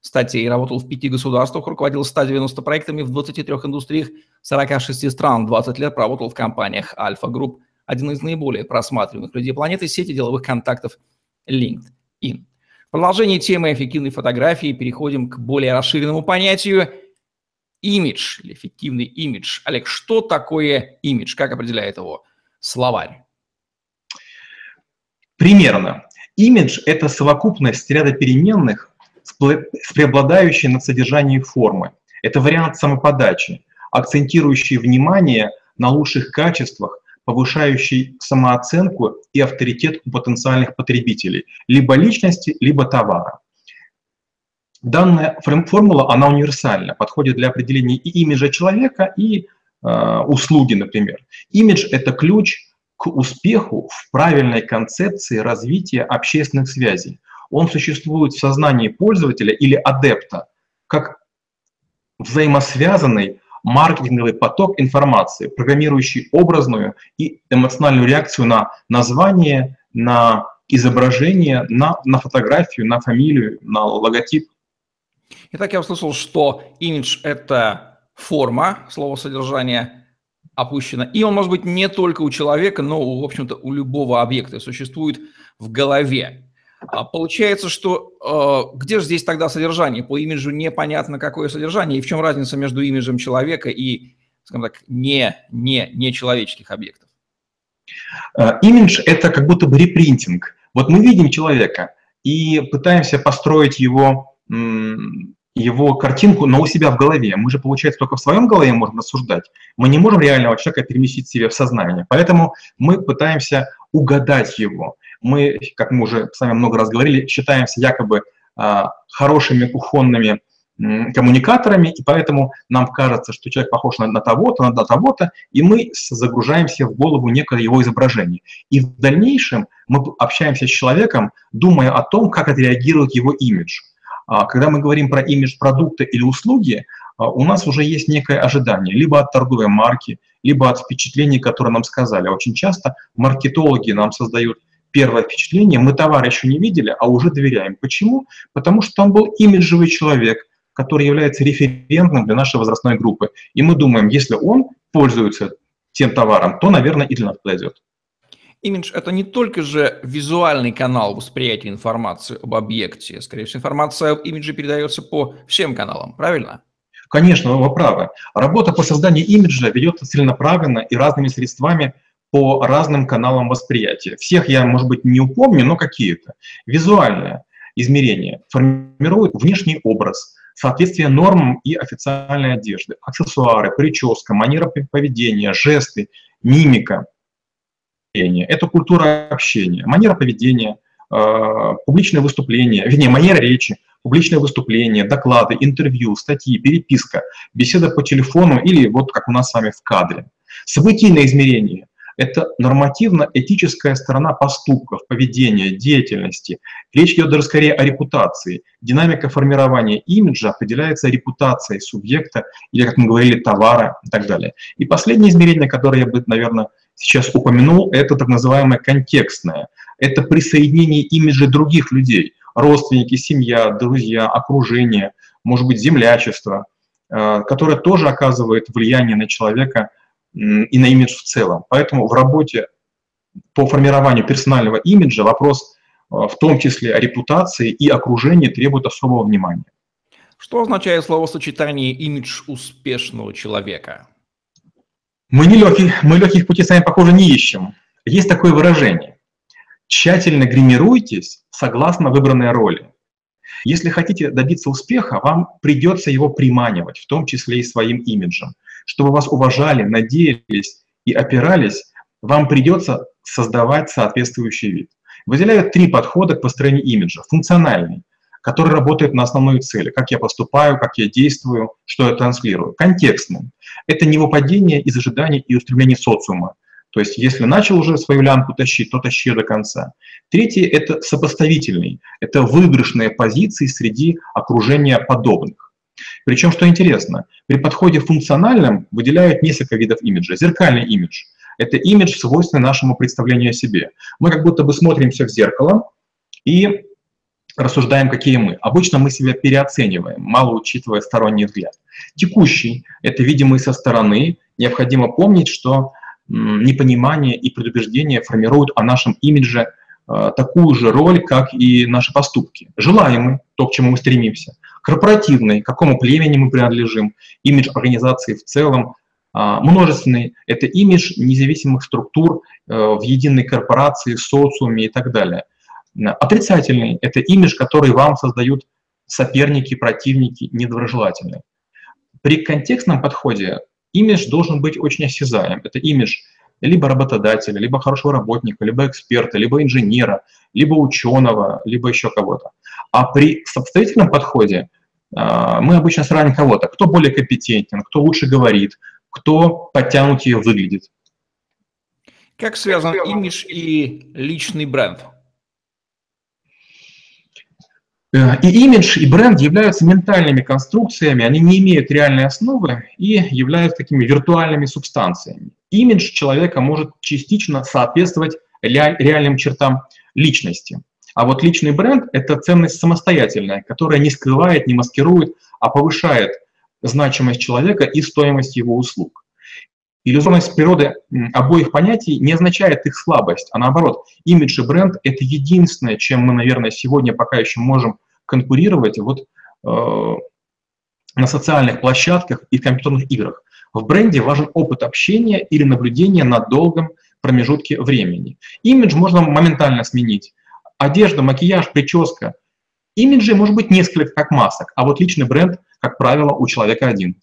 статей, работал в пяти государствах, руководил 190 проектами в 23 индустриях 46 стран, 20 лет проработал в компаниях Альфа Групп, один из наиболее просматриваемых людей планеты, сети деловых контактов LinkedIn. В продолжении темы эффективной фотографии переходим к более расширенному понятию имидж или эффективный имидж. Олег, что такое имидж? Как определяет его словарь? Примерно. Имидж – это совокупность ряда переменных, с преобладающей над содержанием формы. Это вариант самоподачи, акцентирующий внимание на лучших качествах, повышающий самооценку и авторитет у потенциальных потребителей, либо личности, либо товара. Данная формула, она универсальна, подходит для определения и имиджа человека, и э, услуги, например. Имидж – это ключ к успеху в правильной концепции развития общественных связей он существует в сознании пользователя или адепта как взаимосвязанный маркетинговый поток информации, программирующий образную и эмоциональную реакцию на название, на изображение, на, на фотографию, на фамилию, на логотип. Итак, я услышал, что имидж – это форма, слово содержание опущено, и он может быть не только у человека, но, в общем-то, у любого объекта, существует в голове. А получается, что э, где же здесь тогда содержание? По имиджу непонятно, какое содержание, и в чем разница между имиджем человека и, скажем так, не, не, не человеческих объектов? Э, имидж – это как будто бы репринтинг. Вот мы видим человека и пытаемся построить его, его картинку, но у себя в голове. Мы же, получается, только в своем голове можем рассуждать. Мы не можем реального человека переместить себе в сознание. Поэтому мы пытаемся угадать его мы, как мы уже с вами много раз говорили, считаемся якобы а, хорошими кухонными коммуникаторами, и поэтому нам кажется, что человек похож на, на того-то, на, того-то, и мы загружаемся в голову некое его изображение. И в дальнейшем мы общаемся с человеком, думая о том, как отреагирует его имидж. А, когда мы говорим про имидж продукта или услуги, а, у нас уже есть некое ожидание либо от торговой марки, либо от впечатлений, которые нам сказали. Очень часто маркетологи нам создают первое впечатление, мы товар еще не видели, а уже доверяем. Почему? Потому что там был имиджевый человек, который является референтным для нашей возрастной группы. И мы думаем, если он пользуется тем товаром, то, наверное, и для нас подойдет. Имидж – это не только же визуальный канал восприятия информации об объекте. Скорее всего, информация об имидже передается по всем каналам, правильно? Конечно, вы правы. Работа по созданию имиджа ведется целенаправленно и разными средствами – по разным каналам восприятия. Всех я, может быть, не упомню, но какие-то. Визуальное измерение формирует внешний образ, соответствие нормам и официальной одежды, аксессуары, прическа, манера поведения, жесты, мимика. Это культура общения, манера поведения, э, публичное выступление, вернее, манера речи, публичное выступление, доклады, интервью, статьи, переписка, беседа по телефону или вот как у нас с вами в кадре. Событийное измерение это нормативно-этическая сторона поступков, поведения, деятельности. Речь идет даже скорее о репутации. Динамика формирования имиджа определяется репутацией субъекта или, как мы говорили, товара и так далее. И последнее измерение, которое я бы, наверное, сейчас упомянул, это так называемое контекстное. Это присоединение имиджа других людей, родственники, семья, друзья, окружение, может быть, землячество, э, которое тоже оказывает влияние на человека и на имидж в целом. Поэтому в работе по формированию персонального имиджа вопрос э, в том числе о репутации и окружении требует особого внимания. Что означает словосочетание «имидж успешного человека»? Мы, не легких, мы легких путей с вами, похоже, не ищем. Есть такое выражение. Тщательно гримируйтесь согласно выбранной роли. Если хотите добиться успеха, вам придется его приманивать, в том числе и своим имиджем чтобы вас уважали, надеялись и опирались, вам придется создавать соответствующий вид. Выделяют три подхода к построению имиджа. Функциональный. который работает на основной цели, как я поступаю, как я действую, что я транслирую. Контекстным. Это не выпадение из ожиданий и устремлений социума. То есть если начал уже свою лямку тащить, то тащи до конца. Третье – это сопоставительный. Это выигрышные позиции среди окружения подобных. Причем, что интересно, при подходе функциональном выделяют несколько видов имиджа. Зеркальный имидж – это имидж, свойственный нашему представлению о себе. Мы как будто бы смотримся в зеркало и рассуждаем, какие мы. Обычно мы себя переоцениваем, мало учитывая сторонний взгляд. Текущий – это видимый со стороны. Необходимо помнить, что непонимание и предубеждение формируют о нашем имидже э, такую же роль, как и наши поступки. Желаемый – то, к чему мы стремимся. Корпоративный – какому племени мы принадлежим. Имидж организации в целом. А, множественный – это имидж независимых структур э, в единой корпорации, социуме и так далее. Отрицательный – это имидж, который вам создают соперники, противники, недоброжелательные. При контекстном подходе имидж должен быть очень осязаем. Это имидж либо работодателя, либо хорошего работника, либо эксперта, либо инженера, либо ученого, либо еще кого-то. А при самостоятельном подходе мы обычно сравним кого-то, кто более компетентен, кто лучше говорит, кто подтянутее выглядит. Как связан имидж и личный бренд? Э, и имидж, и бренд являются ментальными конструкциями, они не имеют реальной основы и являются такими виртуальными субстанциями. Имидж человека может частично соответствовать реальным чертам личности. А вот личный бренд – это ценность самостоятельная, которая не скрывает, не маскирует, а повышает значимость человека и стоимость его услуг. Иллюзорность природы обоих понятий не означает их слабость, а наоборот, имидж и бренд — это единственное, чем мы, наверное, сегодня пока еще можем конкурировать вот, э, на социальных площадках и в компьютерных играх. В бренде важен опыт общения или наблюдения на долгом промежутке времени. Имидж можно моментально сменить. Одежда, макияж, прическа. Имиджи может быть несколько как масок, а вот личный бренд, как правило, у человека один.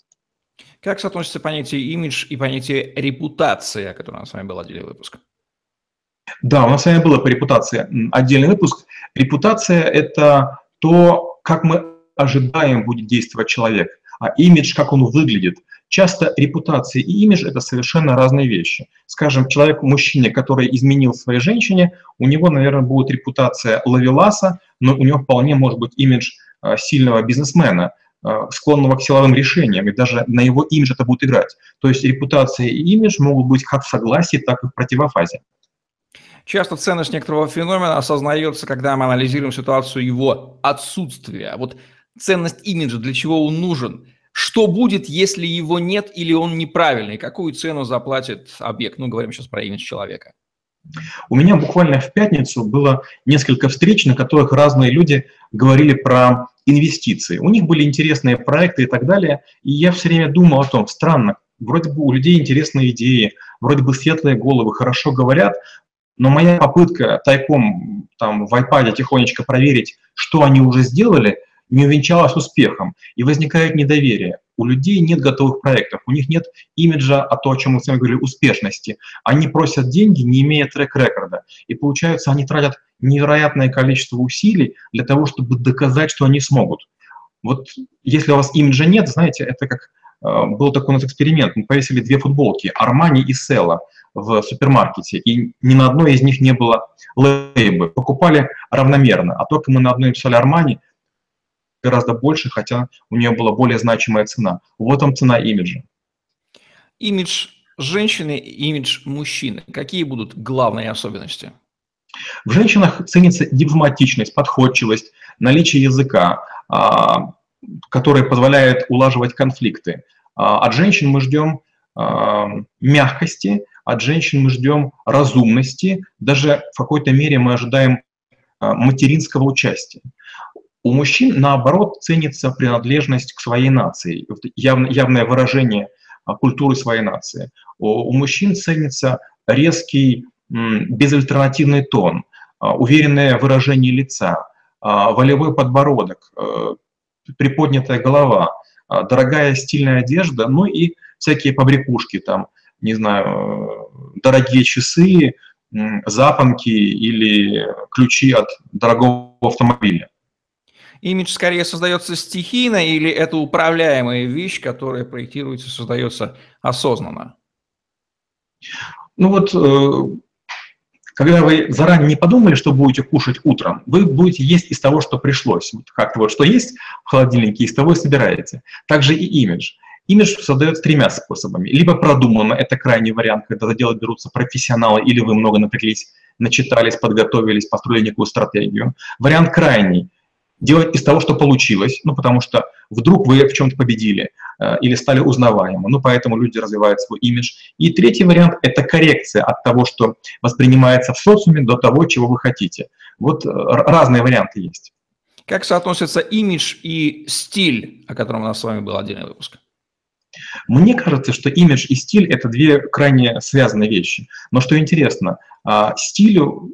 Как соотносится понятие имидж и понятие репутация, о котором у нас с вами был отдельный выпуск? Да, у нас с вами было по репутации отдельный выпуск. Репутация – это то, как мы ожидаем будет действовать человек, а имидж, как он выглядит. Часто репутация и имидж – это совершенно разные вещи. Скажем, человек, мужчина, который изменил своей женщине, у него, наверное, будет репутация лавеласа, но у него вполне может быть имидж а, сильного бизнесмена – Э, склонного к силовым решениям, и даже на его имидж это будет играть. То есть репутация и имидж могут быть как в согласии, так и в противофазе. Часто ценность некоторого феномена осознается, когда мы анализируем ситуацию его отсутствия. Вот ценность имиджа, для чего он нужен, что будет, если его нет или он неправильный, какую цену заплатит объект, ну, говорим сейчас про имидж человека. У меня буквально в пятницу было несколько встреч, на которых разные люди говорили про инвестиции. У них были интересные проекты и так далее. И я все время думал о том, странно, вроде бы у людей интересные идеи, вроде бы светлые головы, хорошо говорят, но моя попытка тайком там, в iPad тихонечко проверить, что они уже сделали, не увенчалась успехом. И возникает недоверие. У людей нет готовых проектов, у них нет имиджа, о том, о чем мы с вами говорили, успешности. Они просят деньги, не имея трек-рекорда. И получается, они тратят невероятное количество усилий для того, чтобы доказать, что они смогут. Вот если у вас имиджа нет, знаете, это как э, был такой у нас эксперимент. Мы повесили две футболки, Армани и Села, в супермаркете, и ни на одной из них не было лейбы. Покупали равномерно, а только мы на одной писали Армани гораздо больше, хотя у нее была более значимая цена. Вот там цена имиджа. Имидж женщины и имидж мужчины. Какие будут главные особенности? В женщинах ценится дипломатичность, подходчивость, наличие языка, а, который позволяет улаживать конфликты. А, от женщин мы ждем а, мягкости, от женщин мы ждем разумности, даже в какой-то мере мы ожидаем материнского участия. У мужчин, наоборот, ценится принадлежность к своей нации, явное выражение культуры своей нации. У мужчин ценится резкий безальтернативный тон, а, уверенное выражение лица, а, волевой подбородок, приподнятая голова, а, дорогая стильная одежда, ну и всякие побрякушки, там, не знаю, дорогие часы, запонки или ключи от дорогого автомобиля. Имидж скорее создается стихийно или это управляемая вещь, которая проектируется, создается осознанно? Ну вот, э, когда вы заранее не подумали, что будете кушать утром, вы будете есть из того, что пришлось. Вот как-то вот что есть в холодильнике, из того и собираете. Также и имидж. Имидж создается тремя способами. Либо продуманно, это крайний вариант, когда за дело берутся профессионалы, или вы много напряглись, начитались, подготовились, построили некую стратегию. Вариант крайний делать из того, что получилось, ну, потому что вдруг вы в чем-то победили э, или стали узнаваемы, ну, поэтому люди развивают свой имидж. И третий вариант – это коррекция от того, что воспринимается в социуме, до того, чего вы хотите. Вот э, разные варианты есть. Как соотносятся имидж и стиль, о котором у нас с вами был отдельный выпуск? Мне кажется, что имидж и стиль – это две крайне связанные вещи. Но что интересно, а, стилю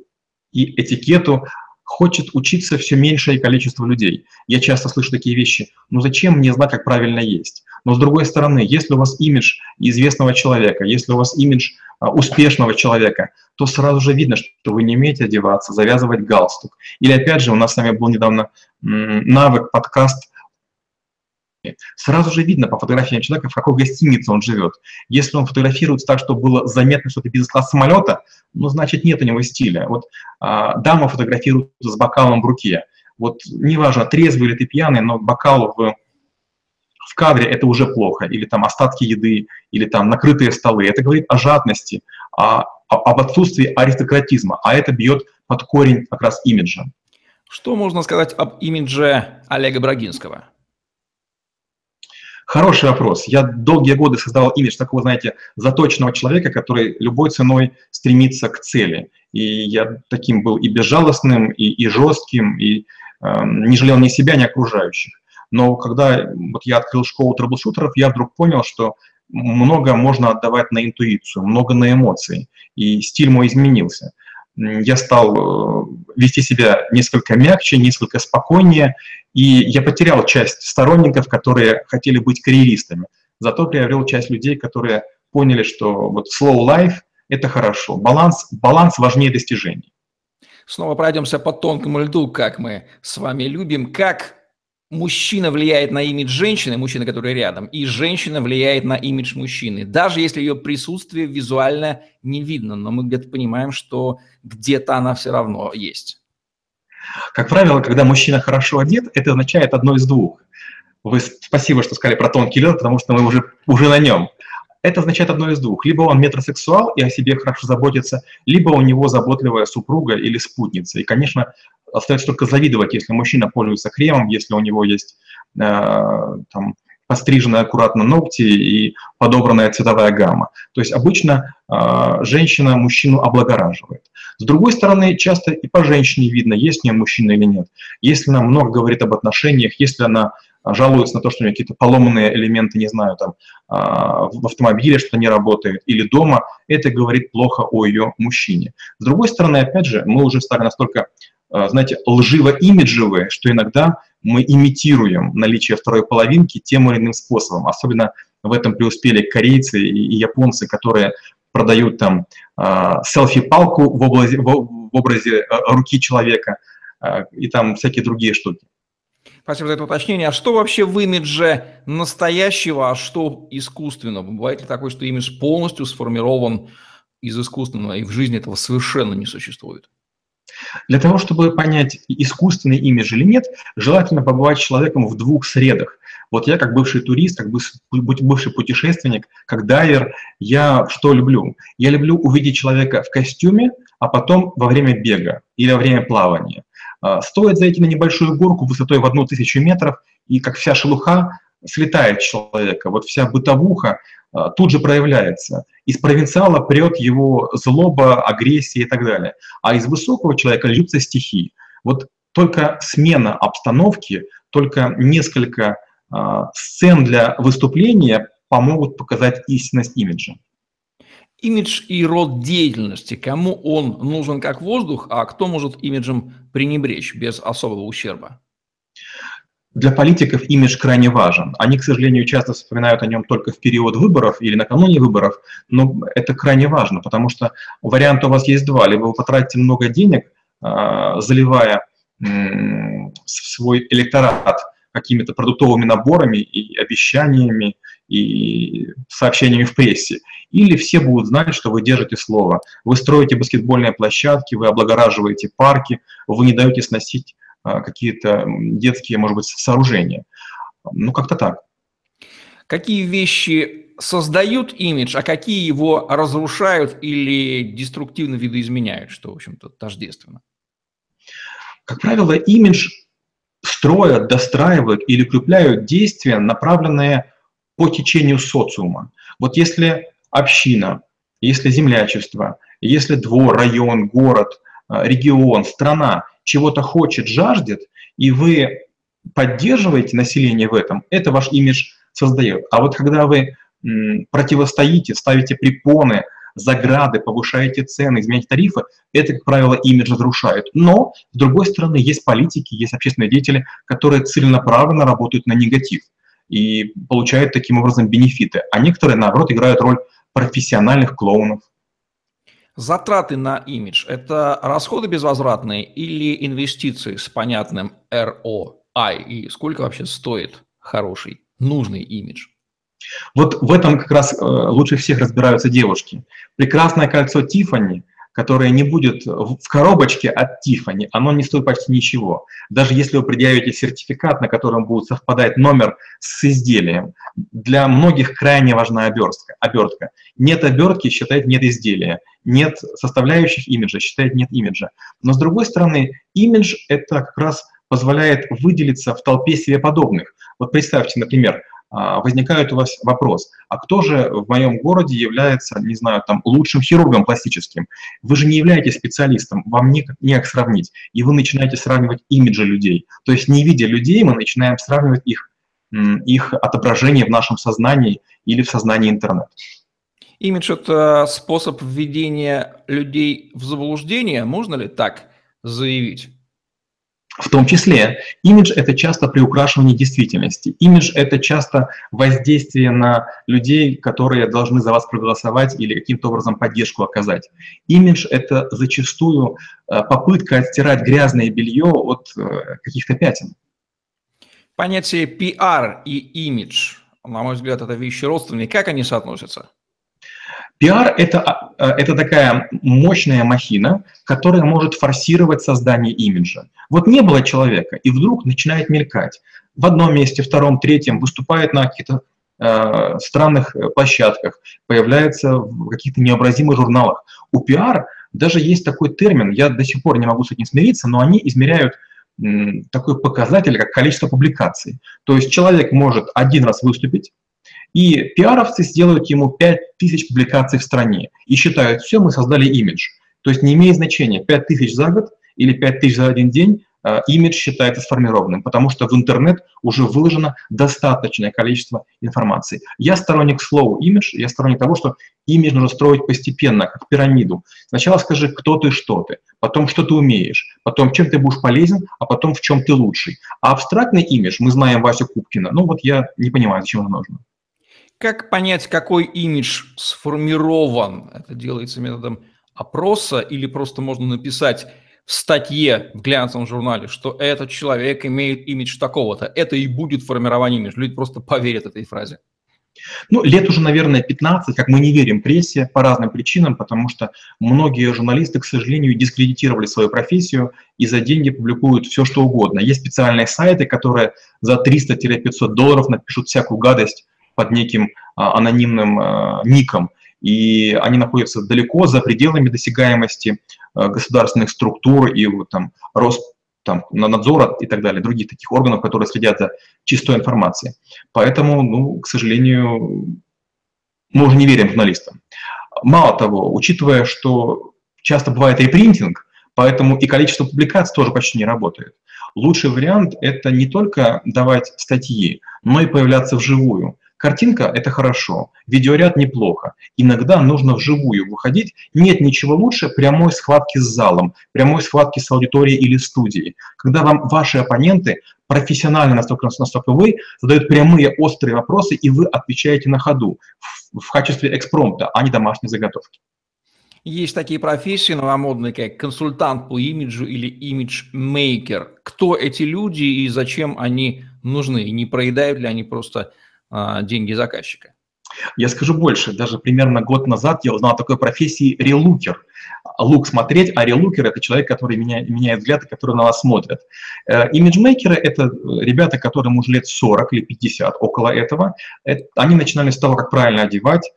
и этикету хочет учиться все меньшее количество людей. Я часто слышу такие вещи, ну зачем мне знать, как правильно есть? Но с другой стороны, если у вас имидж известного человека, если у вас имидж а, успешного человека, то сразу же видно, что вы не умеете одеваться, завязывать галстук. Или опять же, у нас с вами был недавно навык, подкаст Сразу же видно по фотографиям человека, в какой гостинице он живет. Если он фотографируется так, чтобы было заметно, что это бизнес-класс самолета, ну, значит, нет у него стиля. Вот а, дама фотографируется с бокалом в руке. Вот неважно, трезвый или ты пьяный, но бокал в, в кадре – это уже плохо. Или там остатки еды, или там накрытые столы. Это говорит о жадности, о, об отсутствии аристократизма. А это бьет под корень как раз имиджа. Что можно сказать об имидже Олега Брагинского? Хороший вопрос. Я долгие годы создавал имидж такого, знаете, заточенного человека, который любой ценой стремится к цели. И я таким был и безжалостным, и, и жестким, и э, не жалел ни себя, ни окружающих. Но когда вот я открыл школу трэблшутеров, я вдруг понял, что много можно отдавать на интуицию, много на эмоции. И стиль мой изменился я стал э, вести себя несколько мягче, несколько спокойнее, и я потерял часть сторонников, которые хотели быть карьеристами. Зато приобрел часть людей, которые поняли, что вот slow life – это хорошо, баланс, баланс важнее достижений. Снова пройдемся по тонкому льду, как мы с вами любим. Как мужчина влияет на имидж женщины, мужчина, который рядом, и женщина влияет на имидж мужчины, даже если ее присутствие визуально не видно, но мы где-то понимаем, что где-то она все равно есть. Как правило, когда мужчина хорошо одет, это означает одно из двух. Вы спасибо, что сказали про тонкий лед, потому что мы уже, уже на нем. Это означает одно из двух. Либо он метросексуал и о себе хорошо заботится, либо у него заботливая супруга или спутница. И, конечно, остается только завидовать, если мужчина пользуется кремом, если у него есть э, там, постриженные аккуратно ногти и подобранная цветовая гамма. То есть обычно э, женщина мужчину облагораживает. С другой стороны, часто и по женщине видно, есть у нее мужчина или нет. Если она много говорит об отношениях, если она жалуется на то, что у нее какие-то поломанные элементы, не знаю, там, а, в автомобиле что не работает, или дома, это говорит плохо о ее мужчине. С другой стороны, опять же, мы уже стали настолько знаете, лживо-имиджевые, что иногда мы имитируем наличие второй половинки тем или иным способом. Особенно в этом преуспели корейцы и японцы, которые продают там э, селфи-палку в образе, в, в образе э, руки человека э, и там всякие другие штуки. Спасибо за это уточнение. А что вообще в имидже настоящего, а что искусственного? Бывает ли такое, что имидж полностью сформирован из искусственного, и в жизни этого совершенно не существует? Для того, чтобы понять, искусственный имидж или нет, желательно побывать человеком в двух средах. Вот я как бывший турист, как бывший путешественник, как дайвер, я что люблю? Я люблю увидеть человека в костюме, а потом во время бега или во время плавания. А, стоит зайти на небольшую горку высотой в одну тысячу метров, и как вся шелуха слетает человека, вот вся бытовуха а, тут же проявляется. Из провинциала прет его злоба, агрессия и так далее. А из высокого человека льются стихи. Вот только смена обстановки, только несколько э, сцен для выступления помогут показать истинность имиджа. Имидж и род деятельности. Кому он нужен как воздух, а кто может имиджем пренебречь без особого ущерба? Для политиков имидж крайне важен. Они, к сожалению, часто вспоминают о нем только в период выборов или накануне выборов, но это крайне важно, потому что вариант у вас есть два. Либо вы потратите много денег, а, заливая свой электорат какими-то продуктовыми наборами и обещаниями, и сообщениями в прессе. Или все будут знать, что вы держите слово. Вы строите баскетбольные площадки, вы облагораживаете парки, вы не даете сносить какие-то детские, может быть, сооружения. Ну, как-то так. Какие вещи создают имидж, а какие его разрушают или деструктивно видоизменяют, что, в общем-то, тождественно? Как правило, имидж строят, достраивают или укрепляют действия, направленные по течению социума. Вот если община, если землячество, если двор, район, город, э, регион, страна чего-то хочет, жаждет, и вы поддерживаете население в этом, это ваш имидж создает. А вот когда вы противостоите, ставите препоны, заграды, повышаете цены, изменяете тарифы, это, как правило, имидж разрушает. Но, с другой стороны, есть политики, есть общественные деятели, которые целенаправленно работают на негатив и получают таким образом бенефиты. А некоторые, наоборот, играют роль профессиональных клоунов. Затраты на имидж – это расходы безвозвратные или инвестиции с понятным ROI? И сколько вообще стоит хороший, нужный имидж? Вот в этом как раз э, лучше всех разбираются девушки. Прекрасное кольцо Тифани, которое не будет в коробочке от Тифани, оно не стоит почти ничего. Даже если вы предъявите сертификат, на котором будет совпадать номер с изделием, для многих крайне важна обертка. обертка. Нет обертки, считает нет изделия. Нет составляющих имиджа, считает нет имиджа. Но с другой стороны, имидж — это как раз позволяет выделиться в толпе себе подобных. Вот представьте, например, а, возникает у вас вопрос, а кто же в моем городе является, не знаю, там, лучшим хирургом пластическим? Вы же не являетесь специалистом, вам не, не как сравнить. И вы начинаете сравнивать имиджи людей. То есть не видя людей, мы начинаем сравнивать их, их отображение в нашем сознании или в сознании интернета. Имидж – это способ введения людей в заблуждение, можно ли так заявить? В том числе имидж – это часто приукрашивание действительности. Имидж – это часто воздействие на людей, которые должны за вас проголосовать или каким-то образом поддержку оказать. Имидж – это зачастую э, попытка отстирать грязное белье от э, каких-то пятен. Понятие PR и имидж, на мой взгляд, это вещи родственные. Как они соотносятся? Пиар это, а, а, это такая мощная махина, которая может форсировать создание имиджа. Вот не было человека, и вдруг начинает мелькать. В одном месте, втором, третьем выступает на каких-то э, странных площадках, появляется в каких-то необразимых журналах. У пиар даже есть такой термин, я до сих пор не могу с этим смириться, но они измеряют такой показатель, как количество публикаций. То есть человек может один раз выступить, и пиаровцы сделают ему 5000 публикаций в стране и считают, все, мы создали имидж. То есть не имеет значения, 5000 за год или 5000 за один день, э, имидж считается сформированным, потому что в интернет уже выложено достаточное количество информации. Я сторонник слова имидж, я сторонник того, что имидж нужно строить постепенно, как пирамиду. Сначала скажи, кто ты, что ты, потом, что ты умеешь, потом, чем ты будешь полезен, а потом, в чем ты лучший. А абстрактный имидж, мы знаем Васю Купкина, ну вот я не понимаю, зачем он нужен. Как понять, какой имидж сформирован? Это делается методом опроса или просто можно написать в статье в глянцевом журнале, что этот человек имеет имидж такого-то. Это и будет формирование имиджа. Люди просто поверят этой фразе. Ну, лет уже, наверное, 15, как мы не верим прессе по разным причинам, потому что многие журналисты, к сожалению, дискредитировали свою профессию и за деньги публикуют все, что угодно. Есть специальные сайты, которые за 300-500 долларов напишут всякую гадость под неким а, анонимным а, ником, и они находятся далеко за пределами досягаемости а, государственных структур и вот, там, рост там, на надзора и так далее, других таких органов, которые следят за чистой информацией. Поэтому, ну, к сожалению, мы уже не верим журналистам. Мало того, учитывая, что часто бывает репринтинг, поэтому и количество публикаций тоже почти не работает. Лучший вариант – это не только давать статьи, но и появляться вживую. Картинка – это хорошо, видеоряд неплохо. Иногда нужно вживую выходить. Нет ничего лучше прямой схватки с залом, прямой схватки с аудиторией или студией. Когда вам ваши оппоненты профессионально настолько, настолько вы, задают прямые острые вопросы, и вы отвечаете на ходу в, в качестве экспромта, а не домашней заготовки. Есть такие профессии новомодные, как консультант по имиджу или имидж-мейкер. Кто эти люди и зачем они нужны? Не проедают ли они просто деньги заказчика? Я скажу больше, даже примерно год назад я узнал о такой профессии релукер. Лук смотреть, а релукер – это человек, который меняет, меняет взгляд который на вас смотрит. Э, имиджмейкеры – это ребята, которым уже лет 40 или 50, около этого. Это, они начинали с того, как правильно одевать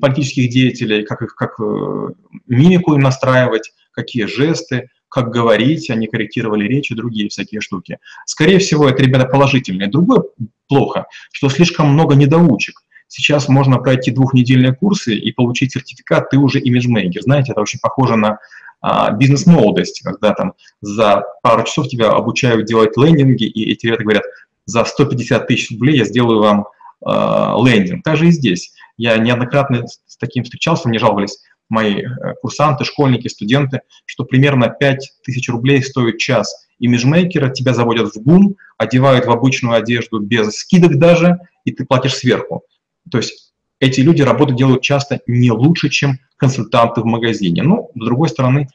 политических деятелей, как их, как э, мимику им настраивать, какие жесты, как говорить, они корректировали речь и другие всякие штуки. Скорее всего, это ребята положительные. Другое плохо, что слишком много недоучек. Сейчас можно пройти двухнедельные курсы и получить сертификат, ты уже имиджмейкер. Знаете, это очень похоже на а, бизнес-молодость, когда там за пару часов тебя обучают делать лендинги, и эти ребята говорят, за 150 тысяч рублей я сделаю вам а, лендинг. Также и здесь. Я неоднократно с таким встречался, мне жаловались мои э, курсанты, школьники, студенты, что примерно 5 тысяч рублей стоит час имиджмейкера, тебя заводят в бум, одевают в обычную одежду без скидок даже, и ты платишь сверху. То есть эти люди работу делают часто не лучше, чем консультанты в магазине. Ну, с другой стороны,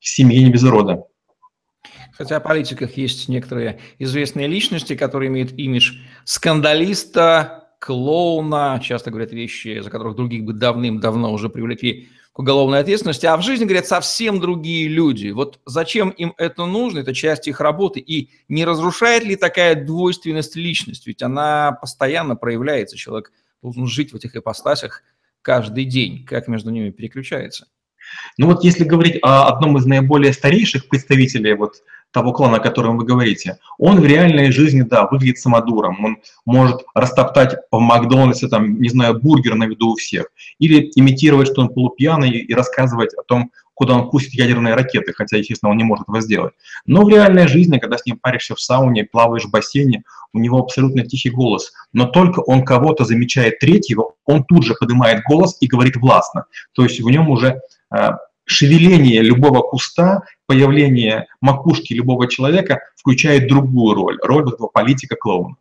в семье не без урода. Хотя в политиках есть некоторые известные личности, которые имеют имидж скандалиста, клоуна, часто говорят вещи, за которых других бы давным-давно уже привлекли к уголовной ответственности, а в жизни, говорят, совсем другие люди. Вот зачем им это нужно, это часть их работы, и не разрушает ли такая двойственность личность? Ведь она постоянно проявляется, человек должен жить в этих ипостасях каждый день, как между ними переключается. Ну вот если говорить о одном из наиболее старейших представителей вот того клана, о котором вы говорите, он в реальной жизни, да, выглядит самодуром. Он может растоптать в Макдональдсе, там, не знаю, бургер на виду у всех. Или имитировать, что он полупьяный и рассказывать о том, куда он пустит ядерные ракеты, хотя, естественно, он не может этого сделать. Но в реальной жизни, когда с ним паришься в сауне, плаваешь в бассейне, у него абсолютно тихий голос. Но только он кого-то замечает третьего, он тут же поднимает голос и говорит властно. То есть в нем уже э, шевеление любого куста, появление макушки любого человека включает другую роль, роль этого политика-клоуна.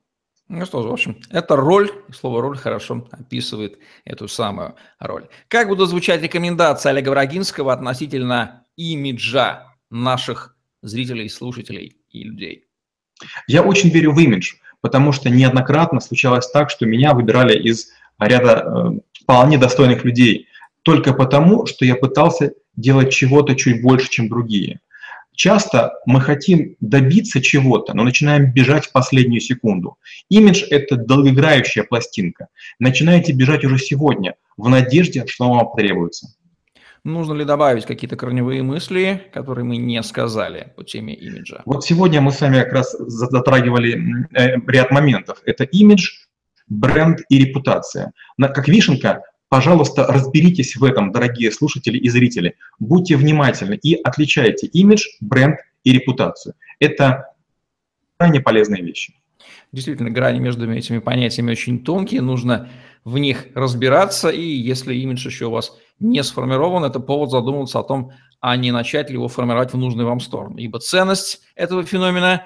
Ну что ж, в общем, эта роль, слово «роль» хорошо описывает эту самую роль. Как будут звучать рекомендации Олега Врагинского относительно имиджа наших зрителей, слушателей и людей? Я очень верю в имидж, потому что неоднократно случалось так, что меня выбирали из ряда э, вполне достойных людей только потому, что я пытался делать чего-то чуть больше, чем другие. Часто мы хотим добиться чего-то, но начинаем бежать в последнюю секунду. Имидж – это долгоиграющая пластинка. Начинаете бежать уже сегодня, в надежде, что вам потребуется. Нужно ли добавить какие-то корневые мысли, которые мы не сказали по теме имиджа? Вот сегодня мы с вами как раз затрагивали э, ряд моментов. Это имидж, бренд и репутация. Как вишенка Пожалуйста, разберитесь в этом, дорогие слушатели и зрители. Будьте внимательны и отличайте имидж, бренд и репутацию. Это крайне полезные вещи. Действительно, грани между этими понятиями очень тонкие, нужно в них разбираться, и если имидж еще у вас не сформирован, это повод задуматься о том, а не начать ли его формировать в нужную вам сторону. Ибо ценность этого феномена,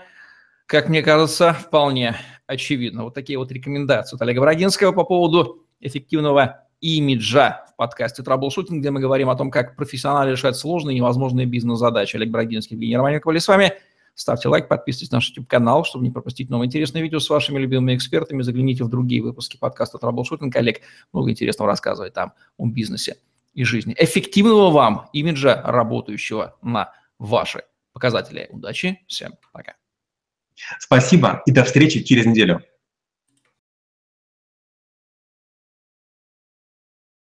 как мне кажется, вполне очевидна. Вот такие вот рекомендации от Олега Брагинского по поводу эффективного имиджа в подкасте «Траблшутинг», где мы говорим о том, как профессионально решать сложные и невозможные бизнес-задачи. Олег Брагинский, Евгений Романенко были с вами. Ставьте лайк, подписывайтесь на наш YouTube-канал, чтобы не пропустить новые интересные видео с вашими любимыми экспертами. Загляните в другие выпуски подкаста «Траблшутинг». Олег много интересного рассказывает там о бизнесе и жизни. Эффективного вам имиджа, работающего на ваши показатели. Удачи, всем пока. Спасибо и до встречи через неделю.